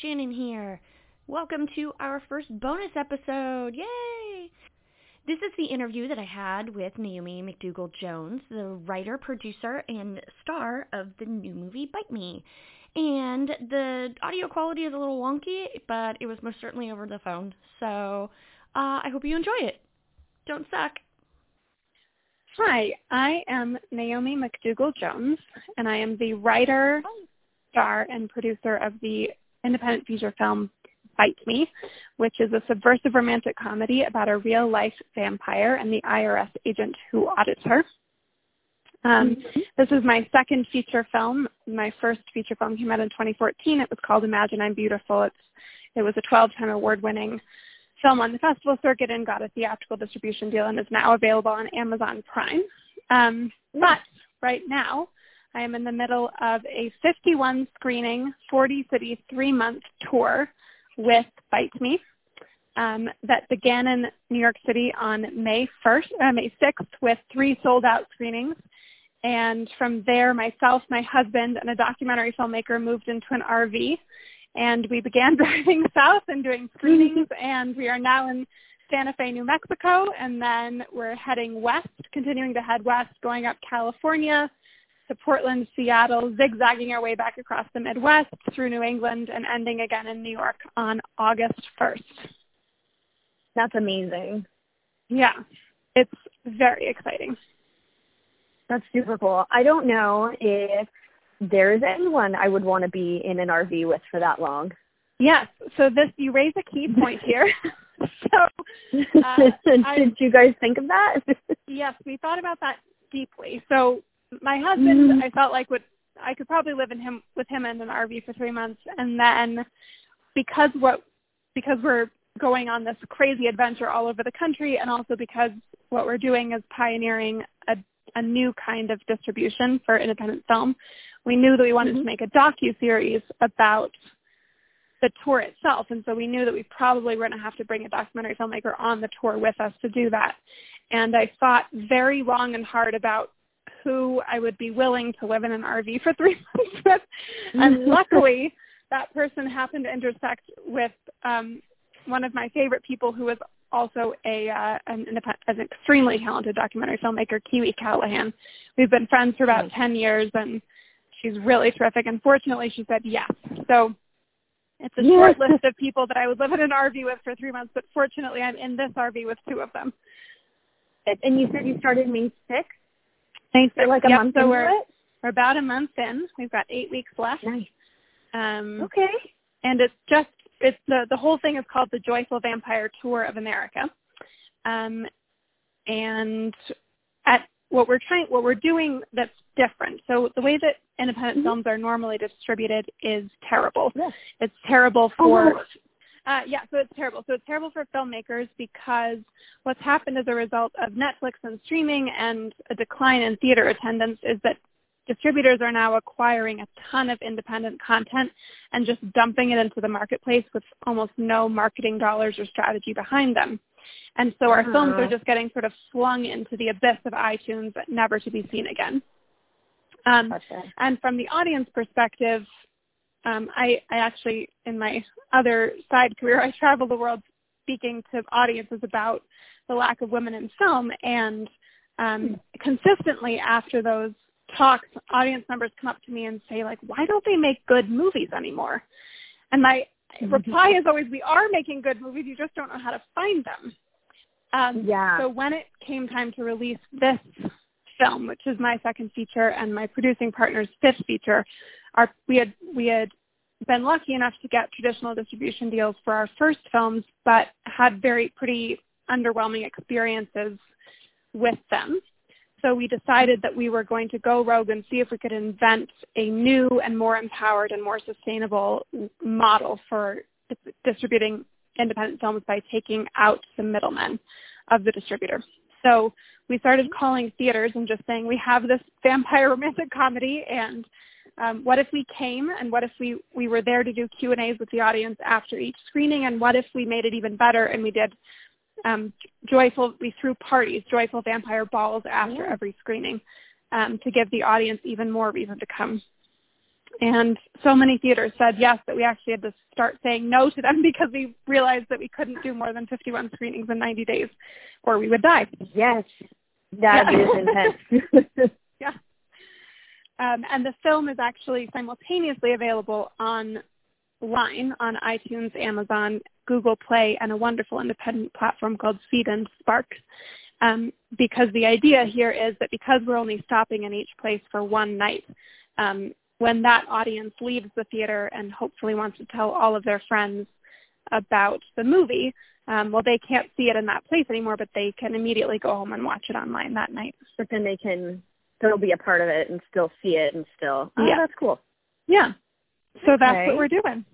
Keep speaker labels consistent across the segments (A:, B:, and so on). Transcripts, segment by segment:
A: Shannon here. Welcome to our first bonus episode. Yay! This is the interview that I had with Naomi McDougall Jones, the writer, producer, and star of the new movie Bite Me. And the audio quality is a little wonky, but it was most certainly over the phone. So uh, I hope you enjoy it. Don't suck.
B: Hi, I am Naomi McDougall Jones, and I am the writer, star, and producer of the independent feature film Bite Me, which is a subversive romantic comedy about a real life vampire and the IRS agent who audits her. Um, mm-hmm. This is my second feature film. My first feature film came out in 2014. It was called Imagine I'm Beautiful. It's, it was a 12-time award-winning film on the festival circuit and got a theatrical distribution deal and is now available on Amazon Prime. Um, but right now, I am in the middle of a 51 screening, 40 city, three-month tour with Bite Me um, that began in New York City on May 1st, uh, May 6th with three sold-out screenings. And from there, myself, my husband, and a documentary filmmaker moved into an RV and we began driving south and doing screenings. And we are now in Santa Fe, New Mexico. And then we're heading west, continuing to head west, going up California to Portland, Seattle, zigzagging our way back across the Midwest through New England and ending again in New York on August 1st.
C: That's amazing.
B: Yeah, it's very exciting.
C: That's super cool. I don't know if there's anyone I would want to be in an RV with for that long.
B: Yes. So this you raise a key point here. so uh,
C: did I, you guys think of that?
B: yes, we thought about that deeply. So my husband, mm-hmm. I felt like would I could probably live in him with him in an RV for three months, and then because what because we're going on this crazy adventure all over the country, and also because what we're doing is pioneering a a new kind of distribution for independent film we knew that we wanted mm-hmm. to make a docu series about the tour itself, and so we knew that we probably were going to have to bring a documentary filmmaker on the tour with us to do that. And I thought very long and hard about who I would be willing to live in an RV for three months with, and luckily that person happened to intersect with um, one of my favorite people who was also a uh, an, an extremely talented documentary filmmaker, Kiwi Callahan. We've been friends for about ten years, and she's really terrific. Unfortunately, she said yes. So it's a short list of people that I would live in an RV with for three months, but fortunately I'm in this RV with two of them.
C: And you said you started May 6th?
B: 6th,
C: like a
B: yep,
C: month
B: so we're,
C: it?
B: We're about a month in. We've got eight weeks left.
C: Nice.
B: Um,
C: okay.
B: And it's just, it's the, the whole thing is called the Joyful Vampire Tour of America. Um, and at what we're trying, what we're doing that's different. So the way that independent mm-hmm. films are normally distributed is terrible.
C: Yeah.
B: It's terrible for
C: oh.
B: Uh, yeah, so it's terrible. So it's terrible for filmmakers because what's happened as a result of Netflix and streaming and a decline in theater attendance is that distributors are now acquiring a ton of independent content and just dumping it into the marketplace with almost no marketing dollars or strategy behind them. And so our uh-huh. films are uh-huh. just getting sort of flung into the abyss of iTunes, never to be seen again. Um, and from the audience perspective, um, I, I actually, in my other side career, I travel the world speaking to audiences about the lack of women in film. And um, consistently after those talks, audience members come up to me and say, like, why don't they make good movies anymore? And my mm-hmm. reply is always, we are making good movies. You just don't know how to find them. Um,
C: yeah.
B: So when it came time to release this film, which is my second feature and my producing partner's fifth feature, our, we had we had been lucky enough to get traditional distribution deals for our first films, but had very pretty underwhelming experiences with them. So we decided that we were going to go rogue and see if we could invent a new and more empowered and more sustainable model for distributing independent films by taking out the middlemen of the distributor. So we started calling theaters and just saying, we have this vampire romantic comedy and um, what if we came and what if we, we were there to do Q&As with the audience after each screening and what if we made it even better and we did um, joyful, we threw parties, joyful vampire balls after yeah. every screening um, to give the audience even more reason to come. and so many theaters said yes that we actually had to start saying no to them because we realized that we couldn't do more than 51 screenings in 90 days or we would die.
C: Yes, that yeah. is intense.
B: yeah. Um, and the film is actually simultaneously available online on iTunes, Amazon, Google Play, and a wonderful independent platform called Seed and Spark. Um, because the idea here is that because we're only stopping in each place for one night, um, when that audience leaves the theater and hopefully wants to tell all of their friends about the movie, um, well, they can't see it in that place anymore, but they can immediately go home and watch it online that night.
C: But then they can still be a part of it and still see it and still, oh, yeah. that's cool.
B: Yeah. So okay. that's what we're doing.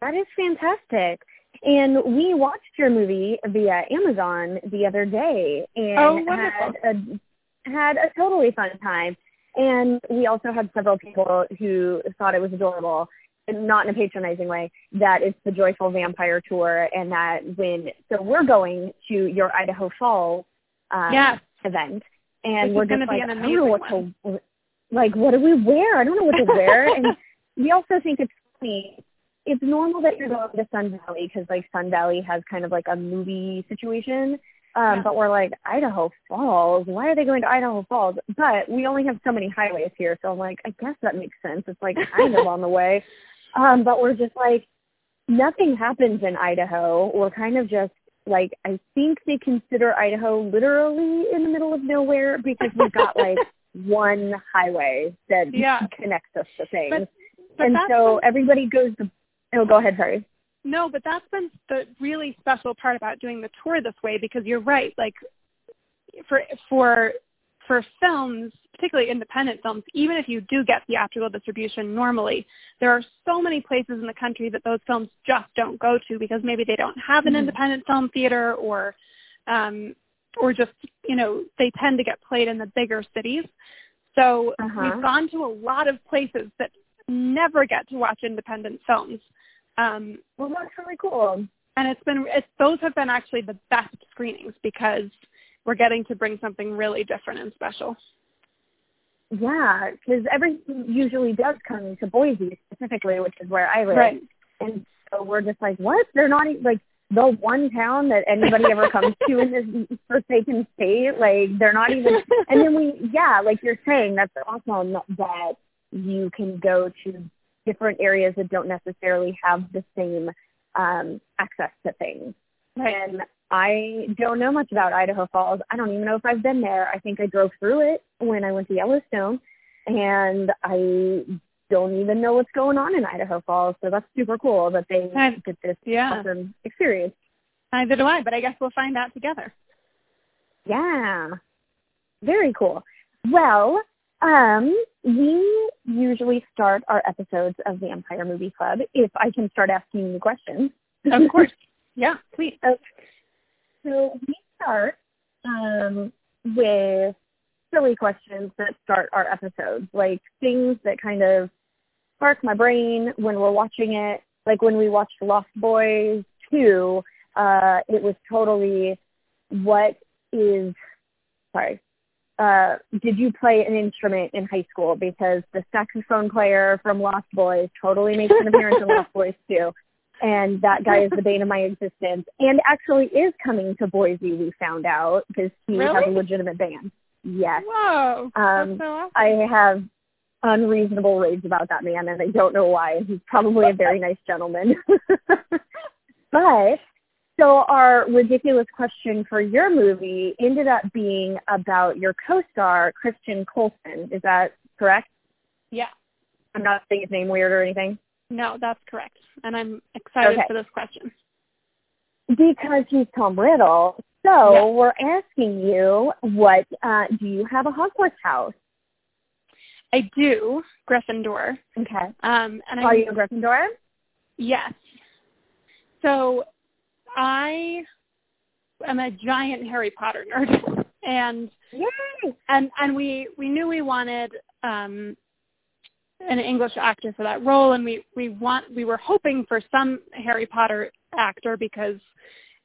C: That is fantastic. And we watched your movie via Amazon the other day and
B: oh,
C: had a had a totally fun time. And we also had several people who thought it was adorable, not in a patronizing way, that it's the Joyful Vampire Tour and that when, so we're going to your Idaho Falls um,
B: yes.
C: event and
B: this
C: we're just
B: like,
C: I don't know what
B: one.
C: to, like, what do we wear? I don't know what to wear. and we also think it's funny. It's normal that you're going to Sun Valley because like Sun Valley has kind of like a movie situation um, yeah. But we're like, Idaho Falls? Why are they going to Idaho Falls? But we only have so many highways here. So I'm like, I guess that makes sense. It's like kind of on the way. Um, but we're just like, nothing happens in Idaho. We're kind of just like, I think they consider Idaho literally in the middle of nowhere because we've got like one highway that
B: yeah.
C: connects us to things.
B: But, but
C: and so everybody goes to, oh, go ahead, sorry.
B: No, but that's been the really special part about doing the tour this way because you're right. Like for for for films, particularly independent films, even if you do get theatrical distribution normally, there are so many places in the country that those films just don't go to because maybe they don't have an mm-hmm. independent film theater or um or just, you know, they tend to get played in the bigger cities. So
C: uh-huh.
B: we've gone to a lot of places that never get to watch independent films. Um,
C: well, that's really cool.
B: And it's been it's, those have been actually the best screenings because we're getting to bring something really different and special.
C: Yeah, because everything usually does come to Boise specifically, which is where I live.
B: Right.
C: And so we're just like, what? They're not even, like the one town that anybody ever comes to in this forsaken state. Like they're not even. And then we, yeah, like you're saying, that's awesome that you can go to different areas that don't necessarily have the same um, access to things.
B: Right.
C: And I don't know much about Idaho Falls. I don't even know if I've been there. I think I drove through it when I went to Yellowstone, and I don't even know what's going on in Idaho Falls. So that's super cool that they
B: I,
C: did this
B: yeah.
C: awesome experience.
B: Neither do I, but I guess we'll find out together.
C: Yeah. Very cool. Well, um, we usually start our episodes of the Vampire Movie Club if I can start asking you questions.
B: Of course. yeah, please.
C: Okay. So we start um, with silly questions that start our episodes, like things that kind of spark my brain when we're watching it. Like when we watched Lost Boys 2, uh, it was totally what is, sorry, uh, did you play an instrument in high school? Because the saxophone player from Lost Boys totally makes an appearance in Lost Boys 2. And that guy is the bane of my existence. And actually is coming to Boise, we found out, because he
B: really?
C: has a legitimate band. Yes.
B: Whoa.
C: Um,
B: so awesome.
C: I have unreasonable rage about that man, and I don't know why. He's probably a very nice gentleman. but so our ridiculous question for your movie ended up being about your co-star, Christian Coulson. Is that correct?
B: Yeah.
C: I'm not saying his name weird or anything?
B: No, that's correct. And I'm excited
C: okay.
B: for this question.
C: Because he's Tom Riddle. So we're asking you, what uh, do you have a Hogwarts house?
B: I do, Gryffindor.
C: Okay.
B: Um, and
C: Are I'm, you a Gryffindor?
B: Yes. So I am a giant Harry Potter nerd, and
C: Yay!
B: and and we we knew we wanted um, an English actor for that role, and we we want we were hoping for some Harry Potter actor because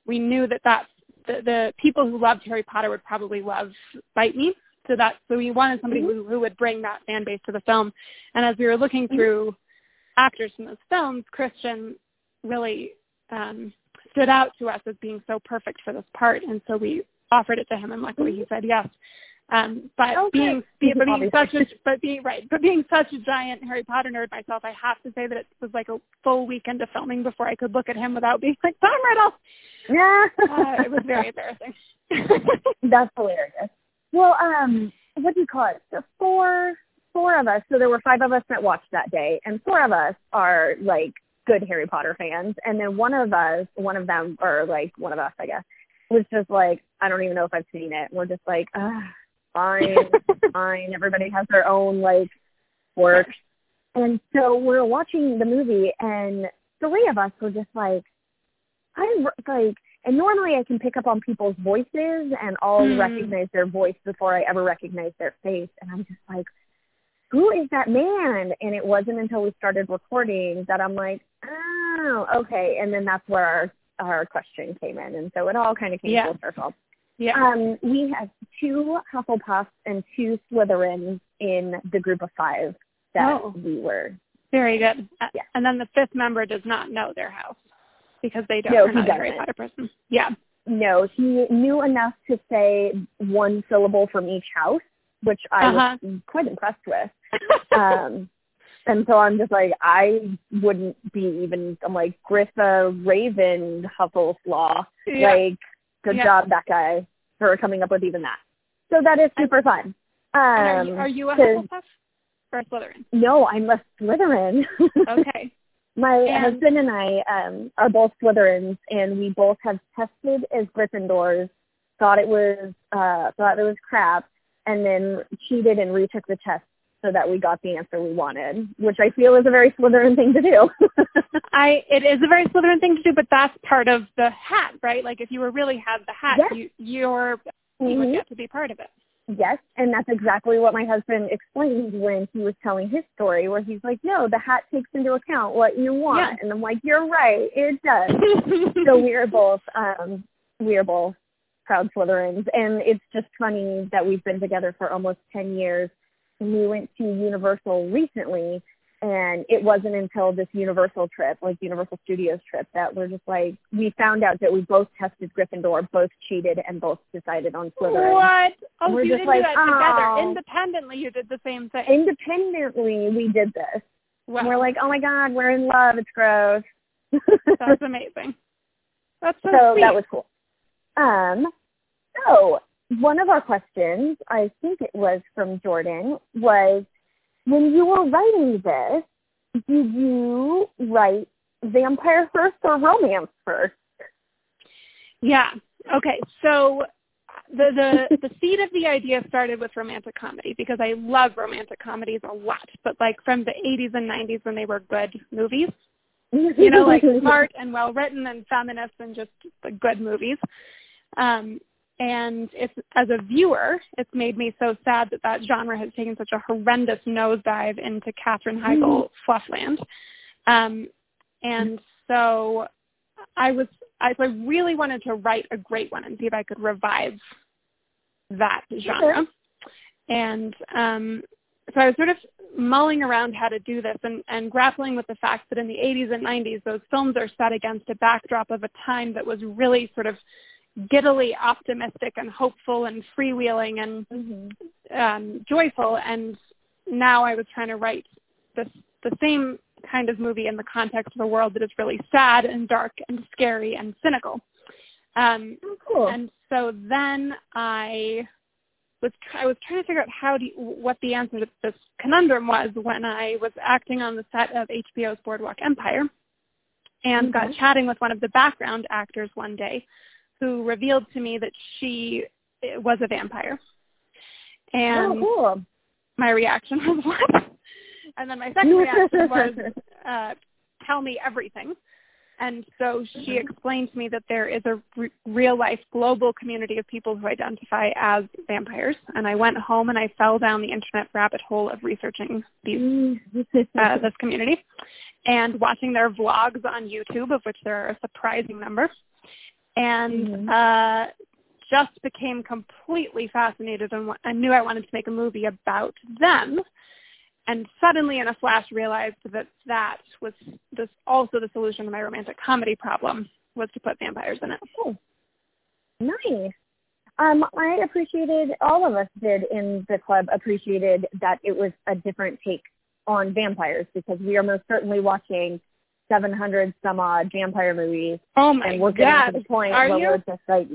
B: we knew that that the, the people who loved Harry Potter would probably love Bite Me. So that so we wanted somebody mm-hmm. who who would bring that fan base to the film. And as we were looking mm-hmm. through actors from those films, Christian really um, stood out to us as being so perfect for this part, and so we offered it to him, and luckily he said yes. Um, but okay. being, be, but being such a but being right, but being such a giant Harry Potter nerd myself, I have to say that it was like a full weekend of filming before I could look at him without being like Tom Riddle.
C: Yeah,
B: uh, it was very embarrassing.
C: That's hilarious. Well, um, what do you call it? The four four of us. So there were five of us that watched that day, and four of us are like good Harry Potter fans, and then one of us, one of them, or like one of us, I guess, was just like, I don't even know if I've seen it. We're just like, ah, fine, fine. Everybody has their own like work. And so we're watching the movie, and three of us were just like, I'm like, and normally I can pick up on people's voices, and I'll mm. recognize their voice before I ever recognize their face. And I'm just like, who is that man? And it wasn't until we started recording that I'm like, oh, okay. And then that's where our our question came in, and so it all kind of came yeah. full circle.
B: Yeah.
C: Um, we have two Hufflepuffs and two Slytherins in the group of five that oh. we were.
B: Very good. Yeah. And then the fifth member does not know their house because they don't. No, he doesn't. Harry Potter person. Yeah.
C: No, he knew enough to say one syllable from each house, which I uh-huh. was quite impressed with. um, and so I'm just like, I wouldn't be even. I'm like Griffa Raven Huffleslaw. Yeah. Like Good yeah. job, that guy, for coming up with even that. So that is super fun. Um,
B: are you, are you a Hufflepuff or a Slytherin?
C: No, I'm a Slytherin.
B: okay.
C: My and... husband and I um, are both Slytherins, and we both have tested as Gryffindors. Thought it was uh, thought it was crap, and then cheated and retook the test so that we got the answer we wanted, which I feel is a very Slytherin thing to do.
B: I it is a very Slytherin thing to do, but that's part of the hat, right? Like if you were really had the hat, yes. you you're mm-hmm. you would get to be part of it.
C: Yes, and that's exactly what my husband explained when he was telling his story, where he's like, "No, the hat takes into account what you want," and I'm like, "You're right, it does." so we are both um, we are both proud Slytherins, and it's just funny that we've been together for almost ten years we went to Universal recently, and it wasn't until this Universal trip, like Universal Studios trip, that we're just like we found out that we both tested Gryffindor, both cheated, and both decided on Slytherin.
B: What? Oh, we're you did like, that oh. together independently. You did the same thing.
C: Independently, we did this. Wow. And we're like, oh my god, we're in love. It's gross.
B: That's amazing. That's so,
C: so
B: sweet.
C: that was cool. Um, so one of our questions, I think it was from Jordan, was when you were writing this, did you write vampire first or romance first?
B: Yeah. Okay. So the the the seed of the idea started with romantic comedy because I love romantic comedies a lot, but like from the 80s and 90s when they were good movies. You know, like smart and well written and feminist and just good movies. Um, and it's as a viewer, it's made me so sad that that genre has taken such a horrendous nosedive into Katherine Heigl mm. fluffland. Um, and so I was, I, I really wanted to write a great one and see if I could revive that genre. And um, so I was sort of mulling around how to do this and, and grappling with the fact that in the 80s and 90s, those films are set against a backdrop of a time that was really sort of giddily optimistic and hopeful and freewheeling and mm-hmm. um, joyful. And now I was trying to write this the same kind of movie in the context of a world that is really sad and dark and scary and cynical. Um,
C: oh, cool.
B: And so then I was try- I was trying to figure out how do you, what the answer to this conundrum was when I was acting on the set of HBO's Boardwalk Empire and mm-hmm. got chatting with one of the background actors one day who revealed to me that she was a vampire. And
C: oh, cool.
B: my reaction was what? And then my second reaction was, uh, tell me everything. And so she explained to me that there is a r- real life global community of people who identify as vampires. And I went home and I fell down the internet rabbit hole of researching these mm-hmm. uh, this community and watching their vlogs on YouTube, of which there are a surprising number and mm-hmm. uh, just became completely fascinated and I knew I wanted to make a movie about them. And suddenly, in a flash, realized that that was this also the solution to my romantic comedy problem was to put vampires in it.
C: Oh, nice. Um, I appreciated all of us did in the club appreciated that it was a different take on vampires because we are most certainly watching 700 some odd vampire movies.
B: Oh my
C: and we're getting to the point
B: Are
C: where
B: you?
C: we're just like,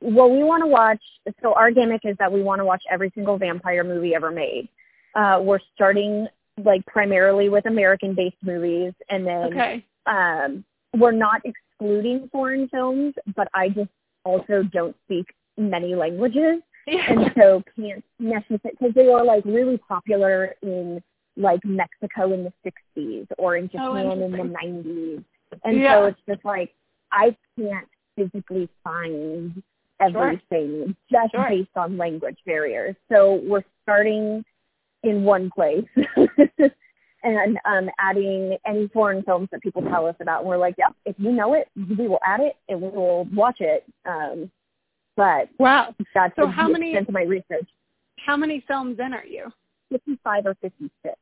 C: well, we want to watch. So our gimmick is that we want to watch every single vampire movie ever made. Uh, we're starting like primarily with American-based movies, and then
B: Okay.
C: um, we're not excluding foreign films, but I just also don't speak many languages and so can't necessarily because they are like really popular in like Mexico in the 60s or in
B: Oh,
C: Japan in the 90s. And
B: Yeah.
C: so it's just like I can't physically find everything just
B: Sure.
C: based on language barriers. So we're starting in one place and um, adding any foreign films that people tell us about. And we're like, yep, if you know it, we will add it and we will watch it. Um, but
B: Wow.
C: that's
B: So how many-
C: of my research.
B: How many films in are you?
C: 55 or 56.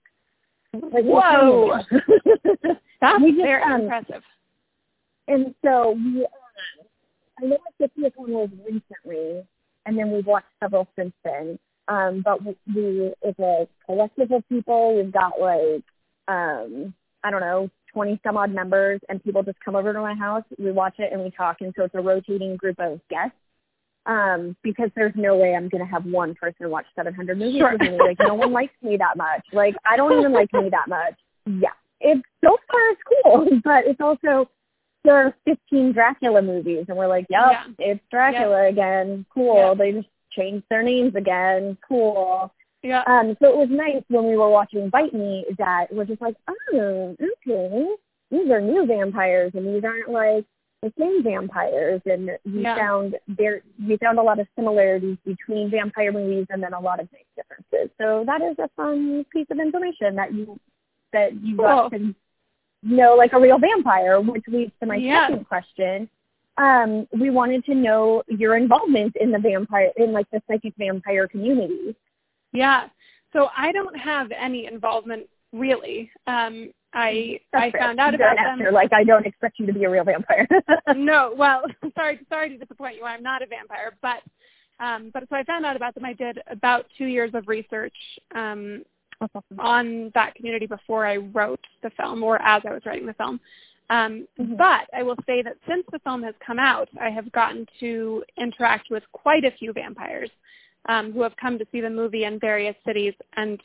C: Like,
B: Whoa. That's
C: We just,
B: very
C: um,
B: impressive.
C: And so we, um, I know the 50th one was recently, and then we've watched several since then. Um, but we, we, it's a collective of people. We've got like, um, I don't know, 20 some odd members, and people just come over to my house. We watch it and we talk, and so it's a rotating group of guests. Um, because there's no way I'm gonna have one person watch 700 movies
B: Sure.
C: with me. Like no one likes me that much. Like I don't even like me that much. Yeah, it's so far it's cool, but it's also there are 15 Dracula movies, and we're like, yep,
B: Yeah.
C: it's Dracula again. Cool.
B: Yeah.
C: They just changed their names again. Cool.
B: Yeah.
C: Um, so it was nice when we were watching Bite Me that we're just like, oh, okay, these are new vampires, and these aren't like the same vampires. And we
B: Yeah.
C: found there, we found a lot of similarities between vampire movies, and then a lot of big differences. So that is a fun piece of information that you that you got
B: Cool.
C: to know like a real vampire, which leads to my
B: Yeah.
C: second question. Um, we wanted to know your involvement in the vampire, in like the psychic vampire community.
B: Yeah. So I don't have any involvement really. Um, I
C: That's
B: I found out about them.
C: Like, I don't expect you to be a real vampire.
B: no, well, sorry, sorry to disappoint you. I'm not a vampire, but um, but so I found out about them. I did about two years of research um,
C: awesome.
B: on that community before I wrote the film, or as I was writing the film. Um,
C: Mhm.
B: But I will say that since the film has come out, I have gotten to interact with quite a few vampires um, who have come to see the movie in various cities, and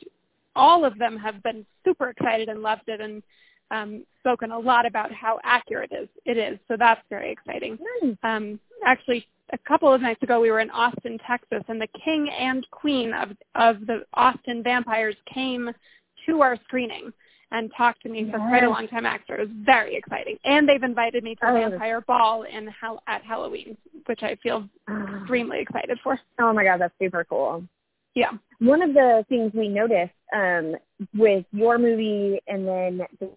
B: all of them have been super excited and loved it, and um, spoken a lot about how accurate it is. It is. So that's very exciting. Um, actually, a couple of nights ago, we were in Austin, Texas, and the king and queen of of the Austin vampires came to our screening and talked to me for quite a long time after. It was very exciting, and they've invited me to a
C: Oh.
B: vampire ball in at Halloween, which I feel extremely excited for.
C: Oh my god, that's super cool.
B: Yeah,
C: One of the things we noticed um, with your movie and then the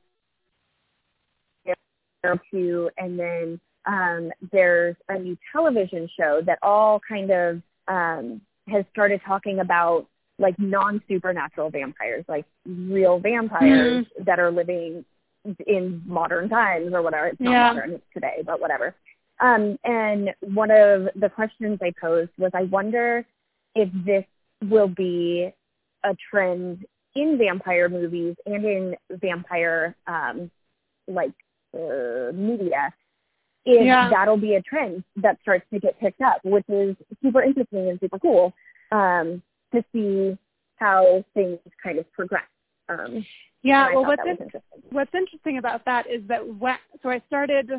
C: two, and then um, there's a new television show that all kind of um, has started talking about like non-supernatural vampires, like real vampires that are living in modern times or whatever. It's not
B: Yeah.
C: modern, today, but whatever. Um, and one of the questions I posed was, I wonder if this will be a trend in vampire movies and in vampire um, like uh, media. If
B: Yeah.
C: that'll be a trend that starts to get picked up, which is super interesting and super cool um, to see how things kind of progress. Um,
B: yeah. Well, what's in-
C: interesting.
B: what's interesting about that is that when, so I started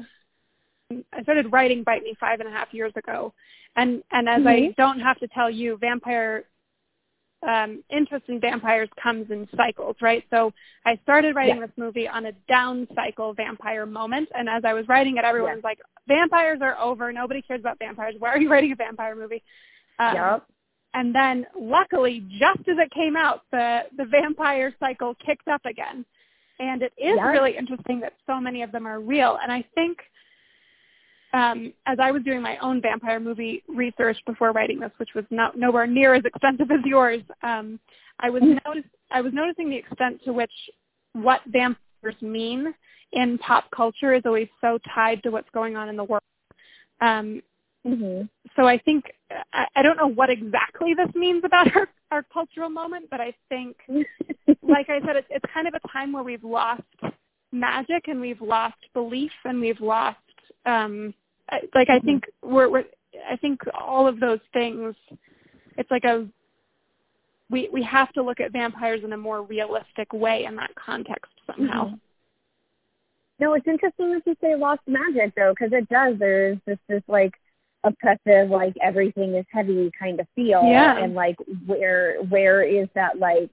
B: I started writing Bite Me five and a half years ago, and and as I
C: Mhm.
B: don't have to tell you, vampire um, interest in vampires comes in cycles, right? So I started writing
C: Yeah.
B: this movie on a down cycle vampire moment, and as I was writing it, everyone
C: Yeah.
B: was like, "Vampires are over. Nobody cares about vampires. Why are you writing a vampire movie?" Um,
C: yep.
B: and then luckily, just as it came out, the the vampire cycle kicked up again. And it is
C: Yeah.
B: really interesting that so many of them are real. And I think um, as I was doing my own vampire movie research before writing this, which was not nowhere near as extensive as yours, um, I was
C: Mm-hmm.
B: notice I was noticing the extent to which what vampires mean in pop culture is always so tied to what's going on in the world. Um,
C: hmm
B: so I think I, I don't know what exactly this means about our, our cultural moment, but I think, like I said, it's, it's kind of a time where we've lost magic and we've lost belief and we've lost, um, I- like I think we're, we're, I think all of those things. It's like a we we have to look at vampires in a more realistic way in that context somehow.
C: Mhm. No, it's interesting that you say lost magic though, because it does. There's just this like oppressive, like everything is heavy kind of feel,
B: Yeah.
C: and like where where is that like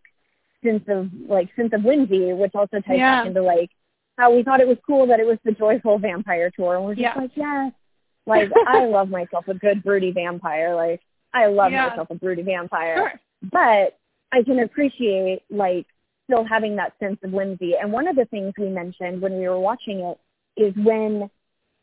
C: sense of like sense of whimsy, which also ties
B: Yeah.
C: back into like how we thought it was cool that it was the joyful vampire tour, and we're just
B: Yeah.
C: like, yes, like I love myself a good broody vampire, like I love
B: Yeah.
C: myself a broody vampire
B: Sure.
C: but I can appreciate like still having that sense of whimsy. And one of the things we mentioned when we were watching it is when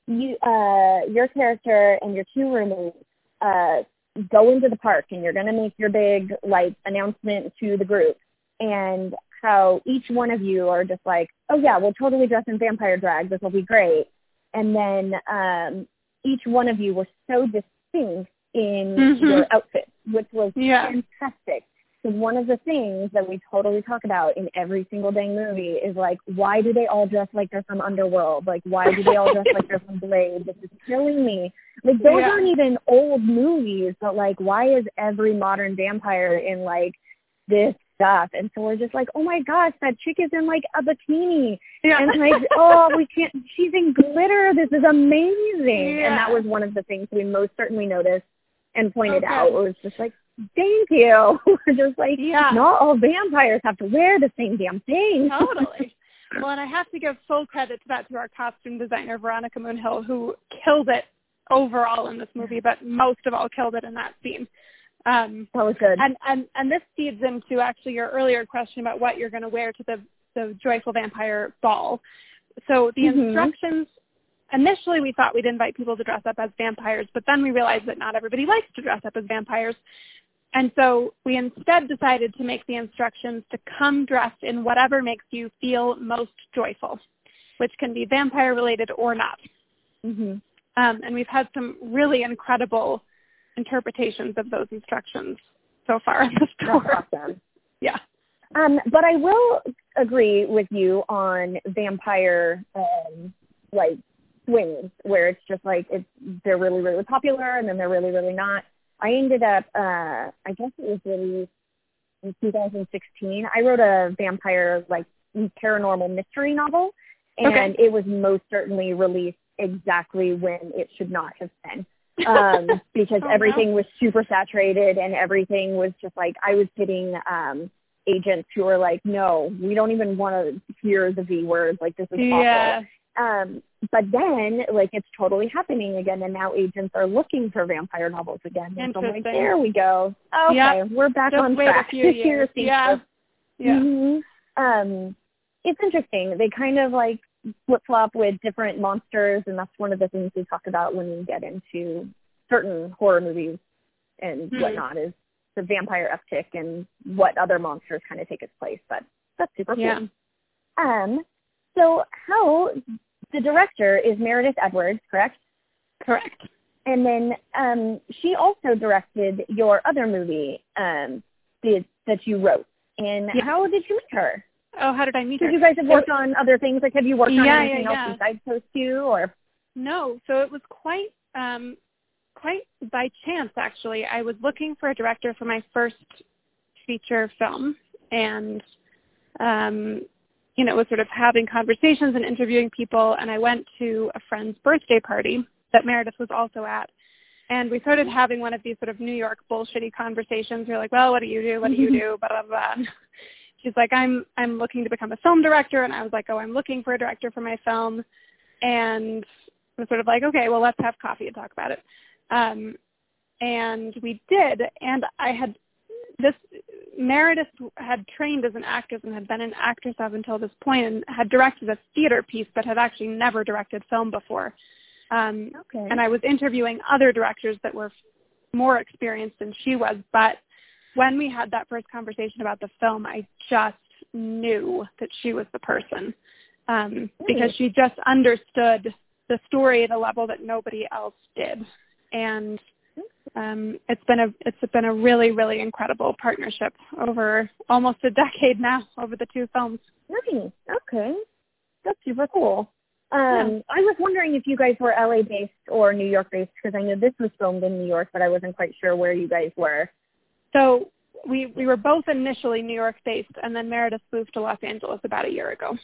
C: you uh your character and your two roommates uh go into the park and you're gonna make your big like announcement to the group and how each one of you are just like, Oh yeah, we'll totally dress in vampire drag, this will be great and then um each one of you were so distinct in
B: Mhm.
C: your outfits, which was
B: Yeah.
C: fantastic. Because one of the things that we totally talk about in every single dang movie is like, why do they all dress like they're from Underworld? Like, why do they all dress like they're from Blade? This is killing me. Like, those
B: Yeah.
C: aren't even old movies, but like, why is every modern vampire in like this stuff? And so we're just like, oh my gosh, that chick is in like a bikini.
B: Yeah.
C: And like, oh, we can't, she's in glitter. This is amazing.
B: Yeah.
C: And that was one of the things we most certainly noticed and pointed
B: Okay.
C: out. It was just like, thank you. We're just like,
B: Yeah.
C: not all vampires have to wear the same damn thing.
B: totally. Well, and I have to give full credit to that to our costume designer Veronica Moonhill, who killed it overall in this movie, but most of all killed it in that scene. Um,
C: that was good.
B: and and and this feeds into actually your earlier question about what you're going to wear to the the joyful vampire ball. So the
C: Mhm.
B: instructions initially we thought we'd invite people to dress up as vampires, but then we realized that not everybody likes to dress up as vampires. And so we instead decided to make the instructions to come dressed in whatever makes you feel most joyful, which can be vampire related or not.
C: hmm
B: Um, and we've had some really incredible interpretations of those instructions so far in the
C: That's
B: tour.
C: awesome.
B: Yeah.
C: Um, but I will agree with you on vampire um, like swings, where it's just like it's they're really really popular and then they're really really not. I ended up, uh, I guess it was released in 2016. I wrote a vampire like paranormal mystery novel, and
B: Okay.
C: it was most certainly released exactly when it should not have been. Um, because
B: Oh, no.
C: everything was super saturated and everything was just like I was hitting um, agents who were like, no, we don't even want to hear the V word. Like this is
B: Yeah.
C: awful. Um, but then like it's totally happening again, and now agents are looking for vampire novels again. And so I'm like, there we go. Okay,
B: Yep.
C: we're back
B: Just
C: on
B: wait
C: track.
B: a few years.
C: Here's
B: Yeah. Yeah.
C: hmm Um, it's interesting. They kind of like flip flop with different monsters, and that's one of the things we talk about when we get into certain horror movies and
B: Hmm.
C: whatnot. Is the vampire uptick and what other monsters kind of take its place. But that's super
B: Yeah.
C: cool. Um, so how the director is Meredith Edwards, correct?
B: Correct.
C: And then um, she also directed your other movie um, the, that you wrote. And
B: Yeah.
C: how did you meet her?
B: Oh, how did I meet her?
C: Did you guys have worked on other things? Like, have you worked on anything
B: yeah,
C: else besides those two? Or
B: No, so it was quite um quite by chance actually. I was looking for a director for my first feature film and um you know, was sort of having conversations and interviewing people and I went to a friend's birthday party that Meredith was also at. And we started having one of these sort of New York bullshitty conversations. We are like, Well, what do you do? What do you do? Blah blah blah. She's like, I'm I'm looking to become a film director and I was like, Oh, I'm looking for a director for my film and I was sort of like, okay, well, let's have coffee and talk about it. Um, and we did, and I had this Meredith had trained as an actress and had been an actress up until this point and had directed a theater piece but had actually never directed film before. Um,
C: Okay.
B: and I was interviewing other directors that were more experienced than she was. But when we had that first conversation about the film, I just knew that she was the person um, because she just understood the story at a level that nobody else did. And um, it's been a it's been a really really incredible partnership over almost a decade now over the two films.
C: Nice. Okay. That's super cool. Um, I was wondering if you guys were LA based or New York based because I know this was filmed in New York, but I wasn't quite sure where you guys were.
B: So we we were both initially New York based, and then Meredith moved to Los Angeles about a year ago.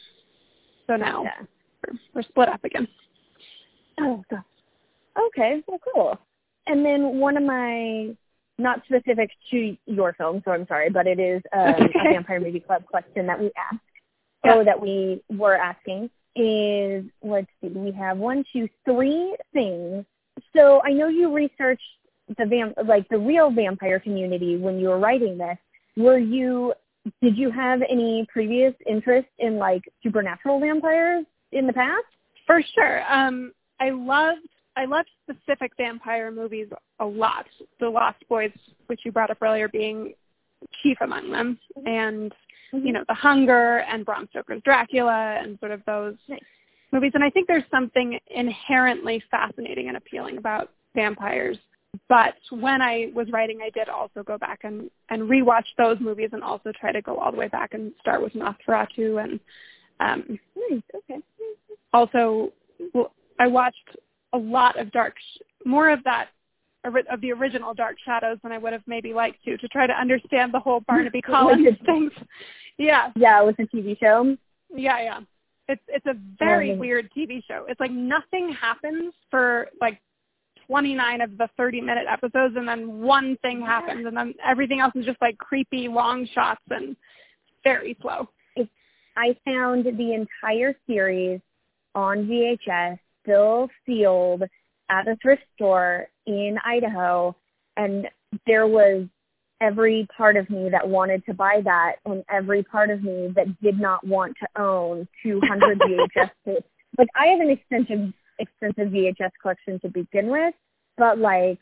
B: So now
C: Yeah.
B: we're, we're split up again.
C: Oh, gosh. Okay, well, cool. And then one of my, not specific to your film, so I'm sorry, but it is um, a Vampire Movie Club question that we asked,
B: Yeah.
C: or that we were asking, is, let's see, we have one, two, three things. So I know you researched the vamp, like the real vampire community when you were writing this. Were you, did you have any previous interest in like supernatural vampires in the past?
B: For sure. Um, I loved I loved specific vampire movies a lot. The Lost Boys, which you brought up earlier, being chief among them, and you know The Hunger and Bram Stoker's Dracula and sort of those
C: Nice.
B: movies. And I think there's something inherently fascinating and appealing about vampires. But when I was writing, I did also go back and and rewatch those movies and also try to go all the way back and start with Nosferatu and um,
C: okay.
B: also well, I watched a lot of dark, sh- more of that of the original Dark Shadows than I would have maybe liked to to try to understand the whole Barnaby Collins things. Yeah,
C: Yeah, it was a TV show.
B: yeah, yeah. It's it's a very weird TV show. It's like nothing happens for like 29 of the 30 minute episodes and then one thing happens and then everything else is just like creepy long shots and very slow.
C: I found the entire series on VHS, still sealed at a thrift store in Idaho, and there was every part of me that wanted to buy that, and every part of me that did not want to own 200 VHS tapes. Like I have an extensive, extensive VHS collection to begin with, but like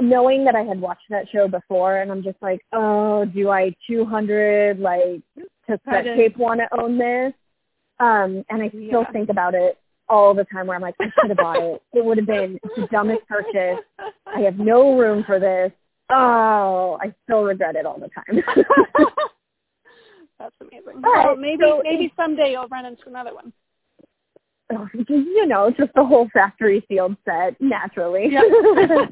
C: knowing that I had watched that show before, and I'm just like, oh, do I 200 like set tape want to own this? Um, and I still
B: Yeah.
C: think about it all the time where I'm like, I should have bought it. It would have been the dumbest purchase. I have no room for this. Oh, I still regret it all the time.
B: That's amazing.
C: But,
B: well, maybe
C: so
B: maybe someday you'll run into another one.
C: Oh, you know, just the whole factory sealed set naturally.
B: Yeah.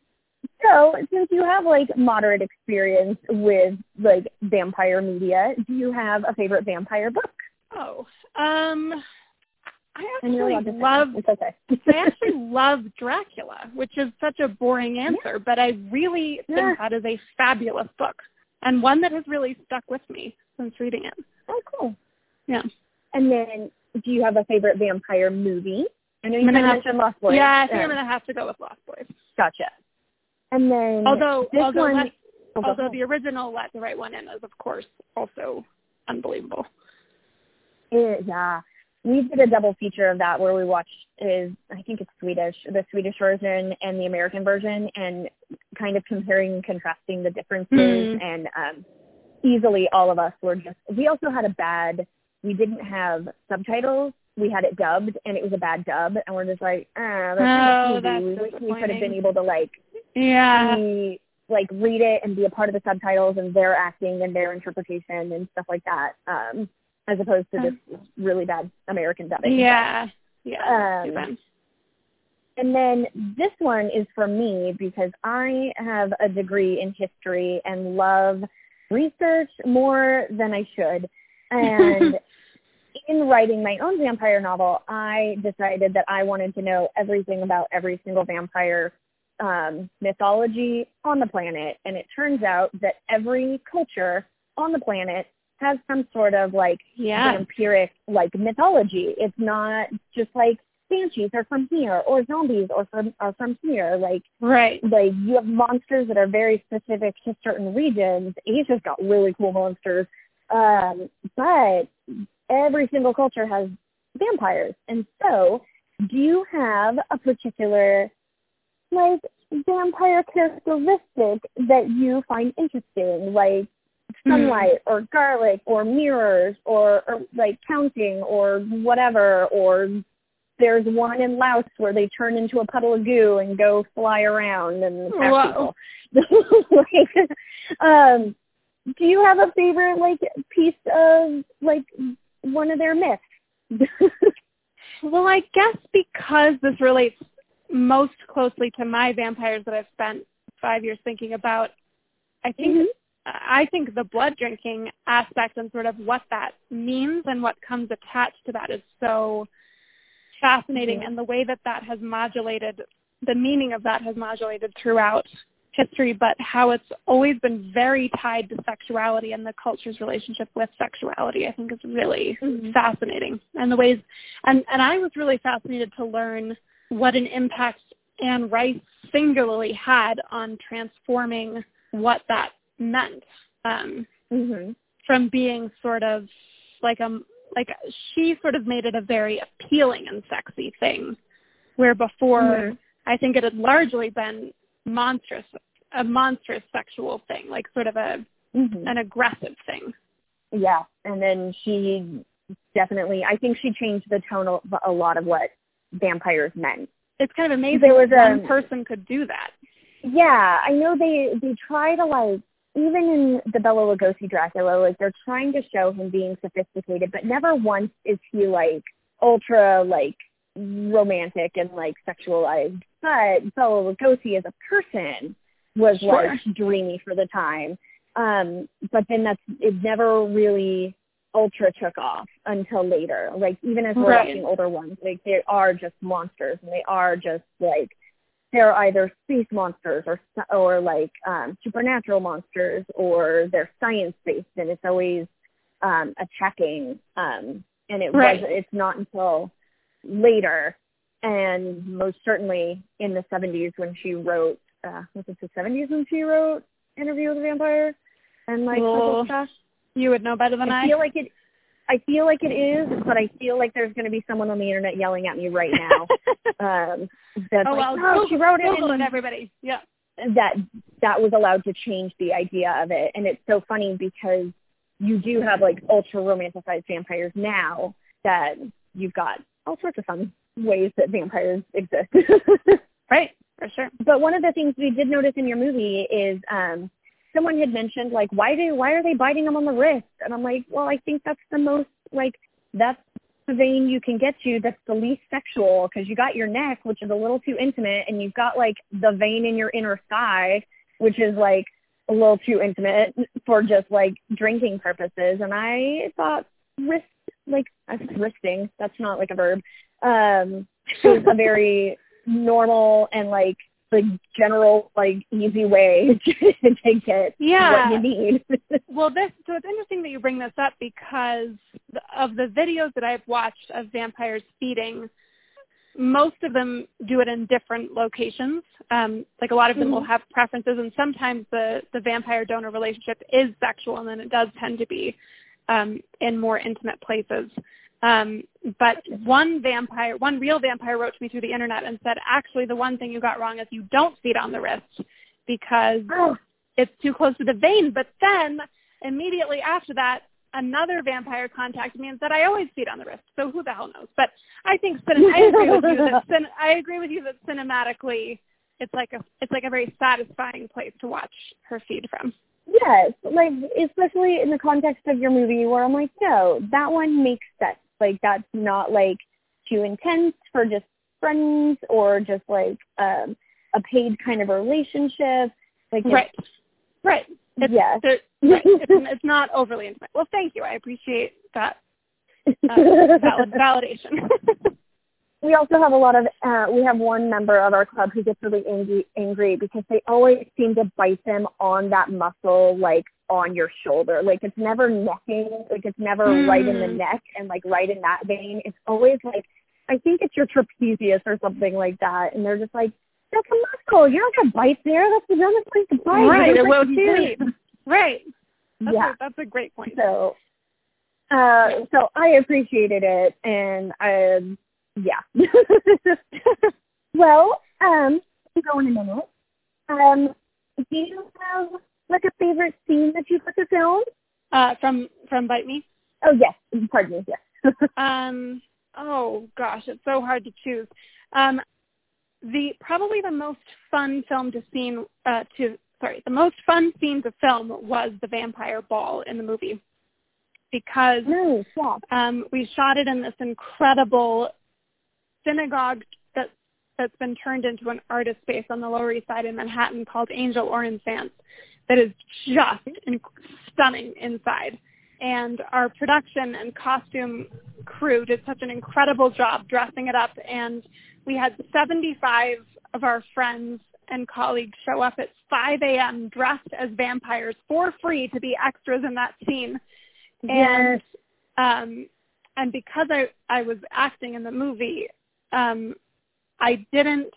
C: so, since you have like moderate experience with like vampire media, do you have a favorite vampire book?
B: oh, um, I actually
C: allowed to say
B: love
C: It's okay.
B: I actually love Dracula, which is such a boring answer, but I really think
C: Yeah.
B: that is a fabulous book and one that has really stuck with me since reading it.
C: oh, cool.
B: Yeah.
C: And then, do you have a favorite vampire movie? I know you
B: I'm gonna
C: kind of
B: have
C: mentioned Lost Boys.
B: yeah, I think
C: Um,
B: I'm gonna have to go with Lost Boys.
C: Gotcha. And then,
B: Although
C: this
B: although
C: one,
B: Let,
C: oh,
B: although the original Let the Right One In is of course also unbelievable.
C: It- yeah, we did a double feature of that where we watched is I think it's Swedish, the Swedish version and the American version, and kind of comparing and contrasting the differences.
B: Mm.
C: And um, easily, all of us were just. We also had a bad. We didn't have subtitles. We had it dubbed, and it was a bad dub, and we're just like, ah, that's
B: Oh, that's
C: We we could have been able to like
B: Yeah.
C: be like read it and be a part of the subtitles and their acting and their interpretation and stuff like that, um, as opposed to this really bad American dubbing.
B: Yeah. Yeah.
C: Um. And then this one is for me because I have a degree in history and love research more than I should. And in writing my own vampire novel, I decided that I wanted to know everything about every single vampire um, mythology on the planet. And it turns out that every culture on the planet has some sort of like
B: Yeah.
C: vampiric like mythology. It's not just like banshees are from here or zombies or from are from here. Like
B: Right.
C: like you have monsters that are very specific to certain regions. Asia's got really cool monsters. Um, but every single culture has vampires. And so do you have a particular like vampire characteristic that you find interesting, like sunlight or garlic or mirrors or, or like counting or whatever or there's one in Laos where they turn into a puddle of goo and go fly around and attack
B: Wow.
C: people. like, um, do you have a favorite like piece of like one of their myths?
B: Well, I guess because this relates most closely to my vampires that I've spent five years thinking about, I think
C: Mhm.
B: I think the blood drinking aspect and sort of what that means and what comes attached to that is so fascinating, and the way that that has modulated the meaning of that has modulated throughout history, but how it's always been very tied to sexuality and the culture's relationship with sexuality, I think is really
C: Mhm.
B: fascinating. And the ways, and, and I was really fascinated to learn what an impact Anne Rice singularly had on transforming what that meant um,
C: Mhm.
B: from being sort of like a like she sort of made it a very appealing and sexy thing, where before
C: Mhm.
B: I think it had largely been monstrous, a monstrous sexual thing, like sort of a
C: Mhm.
B: an aggressive thing.
C: Yeah, and then she definitely, I think she changed the tone of a lot of what vampires meant.
B: It's kind of amazing
C: There was
B: that one
C: a-
B: person could do that.
C: Yeah, I know they they try to like even in the Bela Lugosi Dracula, like they're trying to show him being sophisticated, but never once is he like ultra like romantic and like sexualized. But Bela Lugosi as a person was
B: Sure.
C: like dreamy for the time. Um, but then that's it never really ultra took off until later. Like even as we're
B: Right.
C: watching older ones, like they are just monsters and they are just like they're either space monsters or or like um, supernatural monsters or they're science based and it's always um, attacking. Um, and it
B: Right.
C: was it's not until later and most certainly in the 70s when she wrote uh, was it the 70s when she wrote Interview with a Vampire and like
B: Oh,
C: other stuff.
B: You would know better than I.
C: I feel like it. I feel like it is, but I feel like there's going to be someone on the internet yelling at me right now. um, that's
B: oh
C: like,
B: well,
C: no, she wrote it, and
B: everybody. Yeah.
C: that that was allowed to change the idea of it. And it's so funny because you do have like ultra romanticized vampires now that you've got all sorts of fun ways that vampires exist.
B: Right. For sure.
C: but one of the things we did notice in your movie is um someone had mentioned like why do why are they biting them on the wrist and i'm like well i think that's the most like that's the vein you can get to that's the least sexual because you got your neck which is a little too intimate and you've got like the vein in your inner thigh which is like a little too intimate for just like drinking purposes and i thought wrist like wristing that's not like a verb um was a very normal and like the general like easy way to get
B: Yeah.
C: what you need.
B: Well, this so it's interesting that you bring this up because of the videos that I've watched of vampires feeding, most of them do it in different locations. Um, like a lot of them will
C: Mhm.
B: have preferences, and sometimes the the vampire donor relationship is sexual, and then it does tend to be um, in more intimate places. Um, but one vampire, one real vampire wrote to me through the internet and said, actually, the one thing you got wrong is you don't feed on the wrist because
C: oh,
B: it's too close to the vein. But then immediately after that, another vampire contacted me and said, I always feed on the wrist. So who the hell knows? But I think I agree with you that cin- I agree with you that cinematically, it's like a it's like a very satisfying place to watch her feed from.
C: yes, like especially in the context of your movie where I'm like, no, that one makes sense. Like that's not like too intense for just friends or just like um a paid kind of a relationship. Like
B: Right. Right. It's,
C: Yes.
B: right. It's, it's not overly intimate. Well, thank you. I appreciate that uh, valid, validation.
C: we also have a lot of uh, we have one member of our club who gets really angry angry because they always seem to bite them on that muscle like on your shoulder like it's never necking like it's never right in the
B: Mm.
C: neck and like right in that vein it's always like i think it's your trapezius or something like that and they're just like that's a muscle you're not gonna bite there that's the dumbest place to bite
B: right. It will bleed. Right. That's,
C: yeah
B: a, that's a great point.
C: so uh so I appreciated it and I yeah. well, um, go in a minute. Um, do you have like a favorite scene that you put to film?
B: Uh, from from Bite Me.
C: Oh yes, pardon me. Yes.
B: um. Oh gosh, it's so hard to choose. Um, the probably the most fun film to scene uh, to sorry the most fun scene to film was the vampire ball in the movie because
C: nice, yeah.
B: um, we shot it in this incredible synagogue that that's been turned into an artist space on the Lower East Side in Manhattan called Angel Orensanz that is just in- stunning inside. And our production and costume crew did such an incredible job dressing it up. And we had 75 of our friends and colleagues show up at 5 a.m. dressed as vampires for free to be extras in that scene. And um, and because I I was acting in the movie, um, I didn't.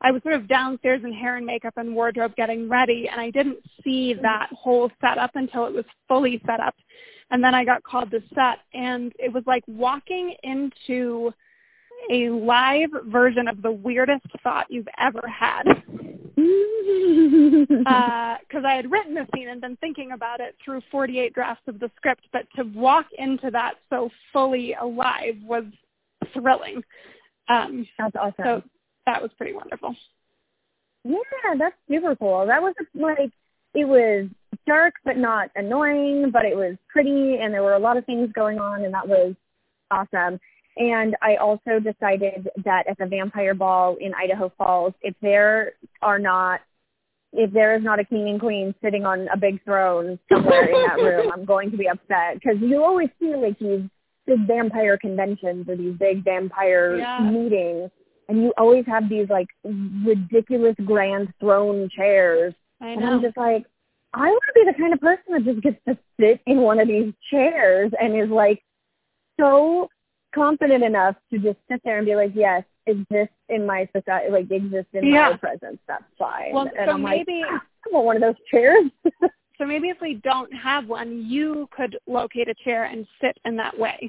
B: I was sort of downstairs in hair and makeup and wardrobe getting ready, and I didn't see that whole setup until it was fully set up. And then I got called to set, and it was like walking into a live version of the weirdest thought you've ever had. Because uh, I had written the scene and been thinking about it through 48 drafts of the script, but to walk into that so fully alive was thrilling. Um,
C: that's awesome.
B: So that was pretty wonderful.
C: Yeah, that's super cool. That was like it was dark but not annoying, but it was pretty and there were a lot of things going on and that was awesome. And I also decided that at the vampire ball in Idaho Falls, if there are not if there is not a king and queen sitting on a big throne somewhere in that room, I'm going to be upset because you always see like these big vampire conventions or these big vampire
B: yeah.
C: meetings, and you always have these like ridiculous grand throne chairs.
B: I
C: and. I'm just like, I want to be the kind of person that just gets to sit in one of these chairs and is like so confident enough to just sit there and be like, yes, exist in my society, like exist in
B: Yeah.
C: my presence. That's fine.
B: Well,
C: and
B: so
C: I'm
B: maybe-
C: like, I want one of those chairs.
B: So maybe if we don't have one, you could locate a chair and sit in that way.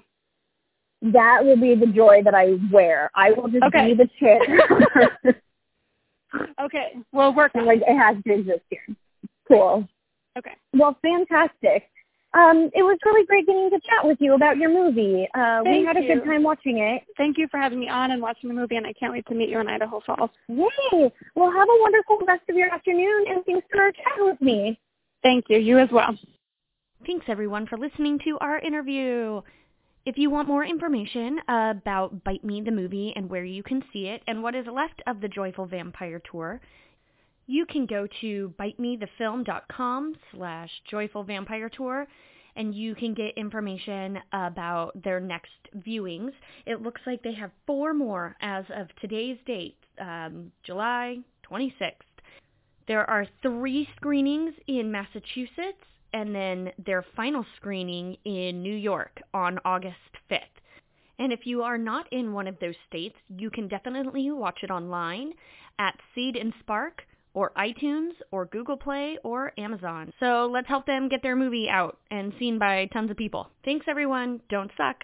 C: That will be the joy that I wear. I will just
B: Okay.
C: be the chair.
B: Okay, we'll work on
C: and like
B: it.
C: it has to exist here. Cool.
B: Okay.
C: Well, fantastic. Um, it was really great getting to chat with you about your movie. Uh, we had a
B: you.
C: good time watching it.
B: Thank you for having me on and watching the movie, and I can't wait to meet you in Idaho Falls.
C: Yay! Well, have a wonderful rest of your afternoon, and thanks for chatting with me.
B: Thank you. You as well.
A: Thanks everyone for listening to our interview. If you want more information about Bite Me the movie and where you can see it and what is left of the Joyful Vampire Tour, you can go to bitemethefilm.com slash joyful vampire tour and you can get information about their next viewings. It looks like they have four more as of today's date, um, July 26th. There are three screenings in Massachusetts and then their final screening in New York on August 5th. And if you are not in one of those states, you can definitely watch it online at Seed and Spark or iTunes or Google Play or Amazon. So let's help them get their movie out and seen by tons of people. Thanks everyone. Don't suck.